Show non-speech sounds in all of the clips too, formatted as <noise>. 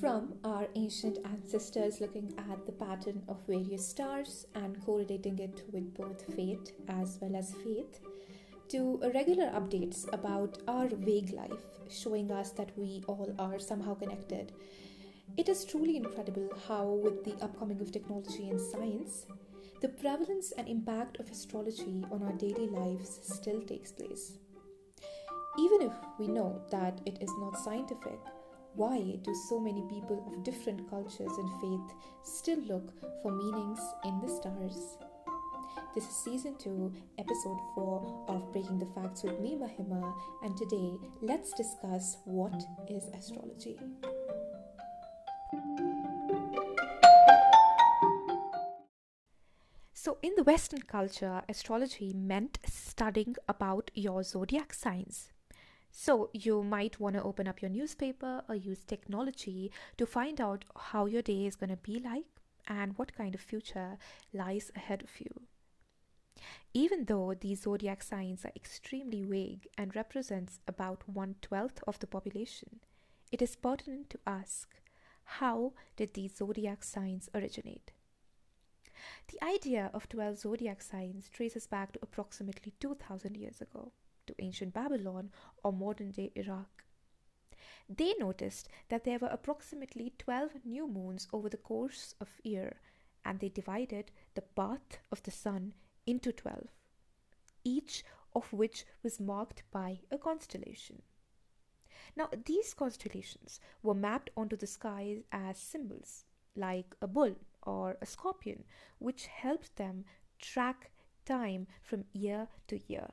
From our ancient ancestors looking at the pattern of various stars and correlating it with both fate as well as faith, to regular updates about our vague life, showing us that we all are somehow connected. It is truly incredible how, with the upcoming of technology and science, the prevalence and impact of astrology on our daily lives still takes place. Even if we know that it is not scientific, why do so many people of different cultures and faith still look for meanings in the stars? This is season 2, episode 4 of Breaking the Facts with me, Mahima, and today let's discuss what is astrology. So, in the Western culture, astrology meant studying about your zodiac signs. So, you might want to open up your newspaper or use technology to find out how your day is going to be like and what kind of future lies ahead of you. Even though these zodiac signs are extremely vague and represents about one twelfth of the population, it is pertinent to ask how did these zodiac signs originate? The idea of 12 zodiac signs traces back to approximately 2000 years ago, to ancient Babylon or modern day Iraq. They noticed that there were approximately 12 new moons over the course of a year and they divided the path of the sun into 12, each of which was marked by a constellation. Now, these constellations were mapped onto the skies as symbols, like a bull or a scorpion, which helped them track time from year to year.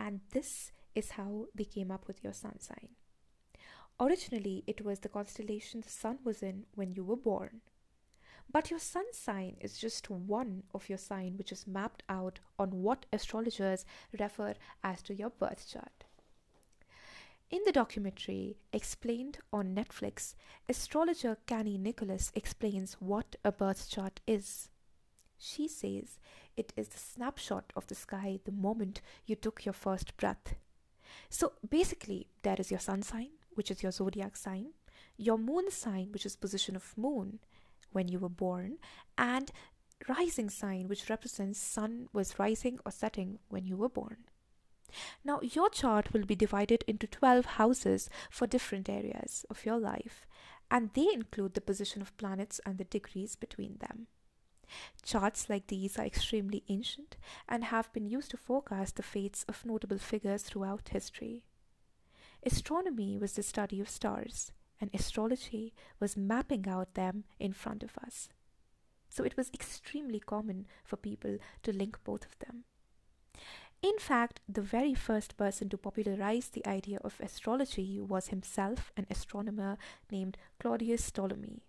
And this is how they came up with your sun sign. Originally, it was the constellation the sun was in when you were born. But your sun sign is just one of your sign which is mapped out on what astrologers refer as to your birth chart. In the documentary explained on Netflix, astrologer Chani Nicholas explains what a birth chart is. She says it is the snapshot of the sky the moment you took your first breath. So basically, there is your sun sign, which is your zodiac sign, your moon sign, which is position of moon, when you were born, and rising sign, which represents sun was rising or setting when you were born. Now, your chart will be divided into 12 houses for different areas of your life, and they include the position of planets and the degrees between them. Charts like these are extremely ancient and have been used to forecast the fates of notable figures throughout history. Astronomy was the study of stars, and astrology was mapping out them in front of us. So it was extremely common for people to link both of them. In fact, the very first person to popularize the idea of astrology was himself an astronomer named Claudius Ptolemy.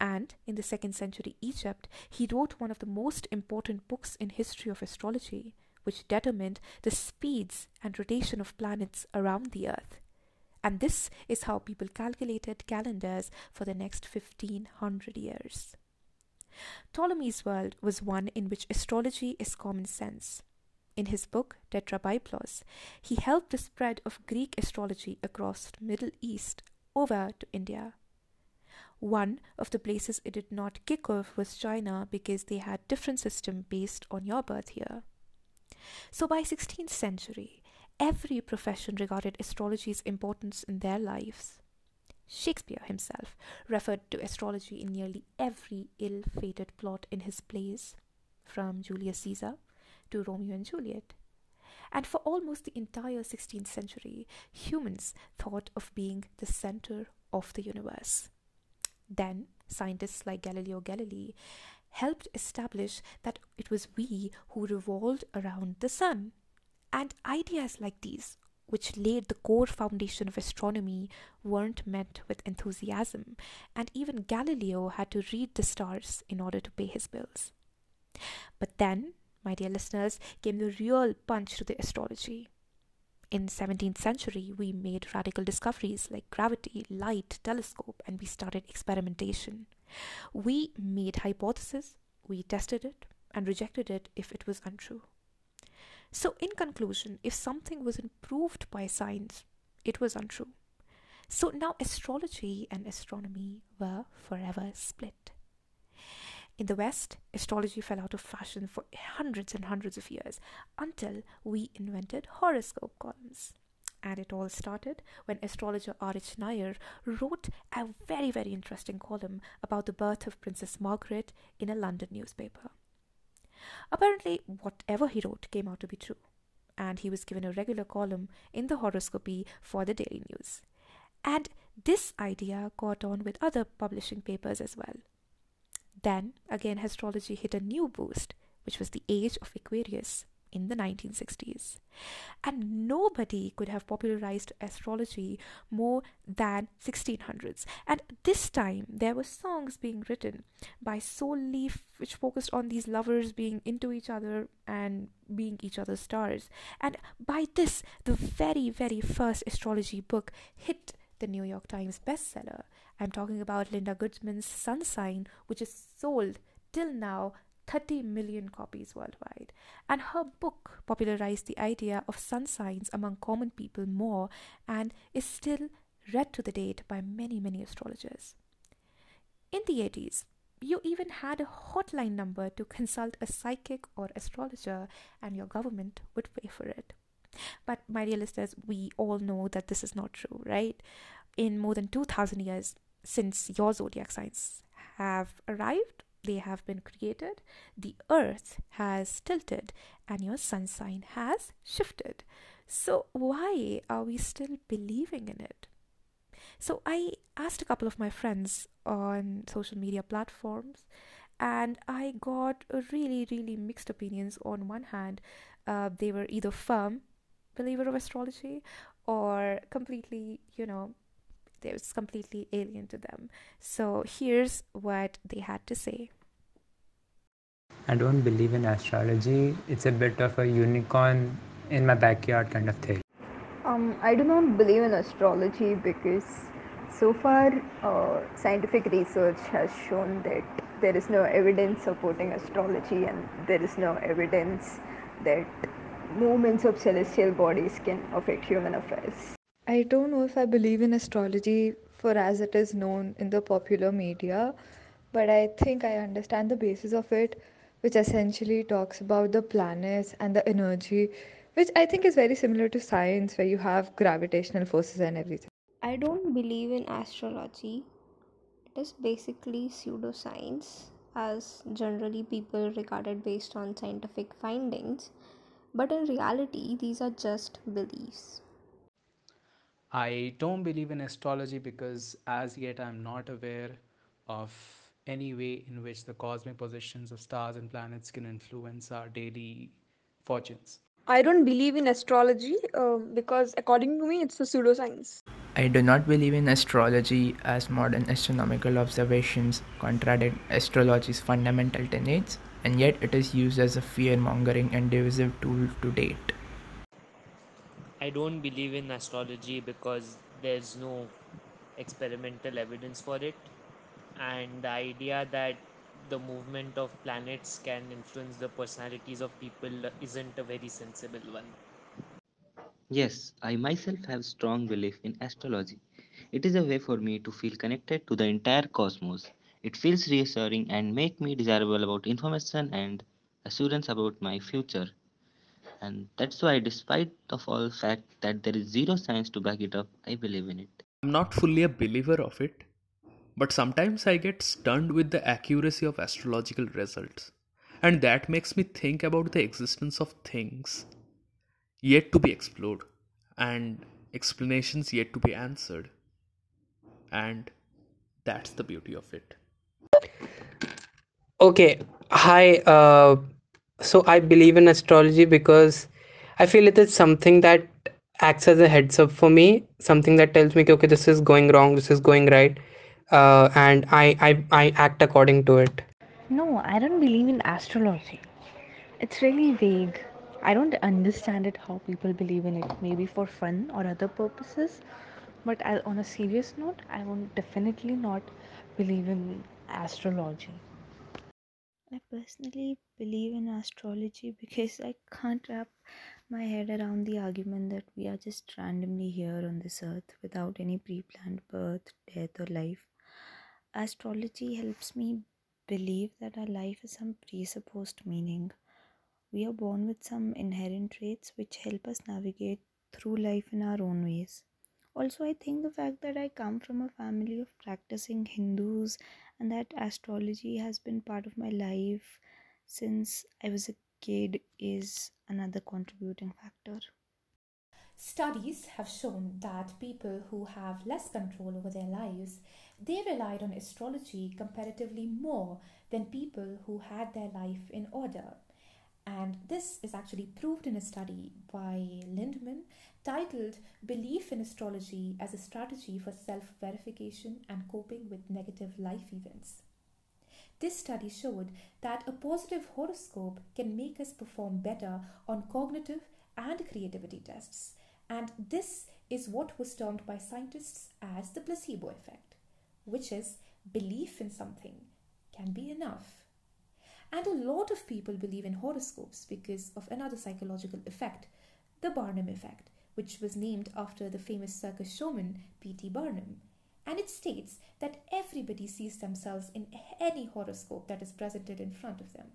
And in the second century Egypt, he wrote one of the most important books in history of astrology, which determined the speeds and rotation of planets around the earth and this is how people calculated calendars for the next 1500 years. Ptolemy's world was one in which astrology is common sense. In his book Tetrabiblos, he helped the spread of Greek astrology across the Middle East over to India. One of the places it did not kick off was China because they had different system based on your birth year. So by 16th century, every profession regarded astrology's importance in their lives. Shakespeare himself referred to astrology in nearly every ill fated plot in his plays, from Julius Caesar to Romeo and Juliet. And for almost the entire 16th century, humans thought of being the center of the universe. Then, scientists like Galileo Galilei helped establish that it was we who revolved around the sun. And ideas like these, which laid the core foundation of astronomy, weren't met with enthusiasm, and even Galileo had to read the stars in order to pay his bills. But then, my dear listeners, came the real punch to the astrology. In 17th century, we made radical discoveries like gravity, light, telescope, and we started experimentation. We made hypotheses, we tested it, and rejected it if it was untrue. So, in conclusion, if something wasn't proved by science, it was untrue. So now astrology and astronomy were forever split. In the West, astrology fell out of fashion for hundreds and hundreds of years until we invented horoscope columns. And it all started when astrologer R.H. Naylor wrote a very, very interesting column about the birth of Princess Margaret in a London newspaper. Apparently, whatever he wrote came out to be true, and he was given a regular column in the horoscopy for the Daily News. And this idea caught on with other publishing papers as well. Then again, astrology hit a new boost, which was the age of Aquarius in the 1960s. And nobody could have popularized astrology more than 1600s. And this time there were songs being written by Soul Leaf which focused on these lovers being into each other and being each other's stars. And by this the very very first astrology book hit the New York Times bestseller. I'm talking about Linda Goodman's Sun Sign, which is sold till now 30 million copies worldwide. And her book popularized the idea of sun signs among common people more and is still read to the date by many, many astrologers. In the 80s, you even had a hotline number to consult a psychic or astrologer, and your government would pay for it. But, my dear listeners, we all know that this is not true, right? In more than 2000 years since your zodiac signs have arrived, they have been created, the earth has tilted and your sun sign has shifted. So, why are we still believing in it? So, I asked a couple of my friends on social media platforms and I got really, really mixed opinions. On one hand, uh, they were either firm believer of astrology or completely, you know, it was completely alien to them. So here's what they had to say. I don't believe in astrology. It's a bit of a unicorn in my backyard kind of thing. Um, I do not believe in astrology because so far uh, scientific research has shown that there is no evidence supporting astrology and there is no evidence that movements of celestial bodies can affect human affairs. I don't know if I believe in astrology for as it is known in the popular media, but I think I understand the basis of it, which essentially talks about the planets and the energy, which I think is very similar to science, where you have gravitational forces and everything. I don't believe in astrology. It is basically pseudoscience, as generally people regard it based on scientific findings. But in reality, these are just beliefs. I don't believe in astrology because as yet I'm not aware of any way in which the cosmic positions of stars and planets can influence our daily fortunes. I don't believe in astrology uh, because, according to me, it's a pseudoscience. I do not believe in astrology as modern astronomical observations contradict astrology's fundamental tenets, and yet it is used as a fear mongering and divisive tool to date. I don't believe in astrology because there's no experimental evidence for it. And the idea that the movement of planets can influence the personalities of people isn't a very sensible one. Yes, I myself have strong belief in astrology. It is a way for me to feel connected to the entire cosmos. It feels reassuring and make me desirable about information and assurance about my future and that's why despite of all fact that there is zero science to back it up i believe in it. I'm not fully a believer of it but sometimes i get stunned with the accuracy of astrological results and that makes me think about the existence of things yet to be explored and explanations yet to be answered and that's the beauty of it. Okay hi uh so I believe in astrology because I feel it is something that acts as a heads up for me, something that tells me, okay, this is going wrong, this is going right, uh, and I, I I act according to it. No, I don't believe in astrology. It's really vague. I don't understand it how people believe in it. Maybe for fun or other purposes, but I, on a serious note, I won't definitely not believe in astrology. I personally believe in astrology <laughs> because I can't wrap my head around the argument that we are just randomly here on this earth without any pre planned birth, death, or life. Astrology helps me believe that our life has some presupposed meaning. We are born with some inherent traits which help us navigate through life in our own ways. Also, I think the fact that I come from a family of practicing Hindus and that astrology has been part of my life since I was a kid is another contributing factor. Studies have shown that people who have less control over their lives, they relied on astrology comparatively more than people who had their life in order. And this is actually proved in a study by Lindeman titled Belief in Astrology as a Strategy for Self Verification and Coping with Negative Life Events. This study showed that a positive horoscope can make us perform better on cognitive and creativity tests. And this is what was termed by scientists as the placebo effect, which is belief in something can be enough. And a lot of people believe in horoscopes because of another psychological effect, the Barnum effect, which was named after the famous circus showman P.T. Barnum and it states that everybody sees themselves in any horoscope that is presented in front of them.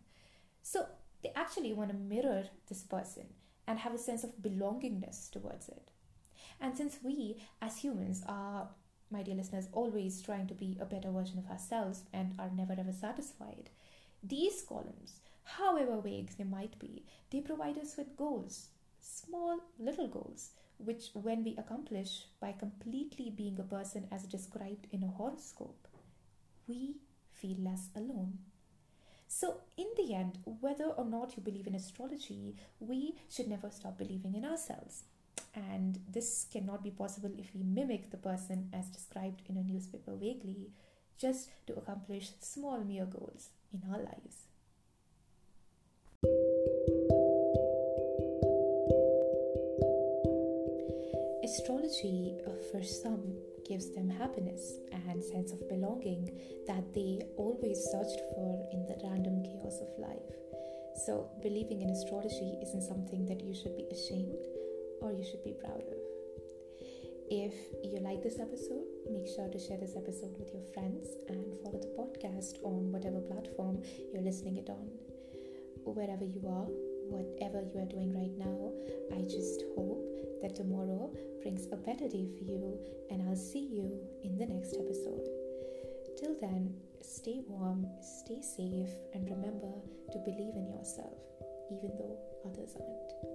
So they actually want to mirror this person and have a sense of belongingness towards it. And since we as humans are, my dear listeners, always trying to be a better version of ourselves and are never ever satisfied, these columns, however vague they might be, they provide us with goals, small little goals which, when we accomplish by completely being a person as described in a horoscope, we feel less alone. So, in the end, whether or not you believe in astrology, we should never stop believing in ourselves. And this cannot be possible if we mimic the person as described in a newspaper vaguely, just to accomplish small mere goals in our lives. Astrology, for some, gives them happiness and sense of belonging that they always searched for in the random chaos of life. So, believing in astrology isn't something that you should be ashamed or you should be proud of. If you like this episode, make sure to share this episode with your friends and follow the podcast on whatever platform you're listening it on. Wherever you are, whatever you are doing right now, I just hope that tomorrow brings a better day for you, and I'll see you in the next episode. Till then, stay warm, stay safe, and remember to believe in yourself, even though others aren't.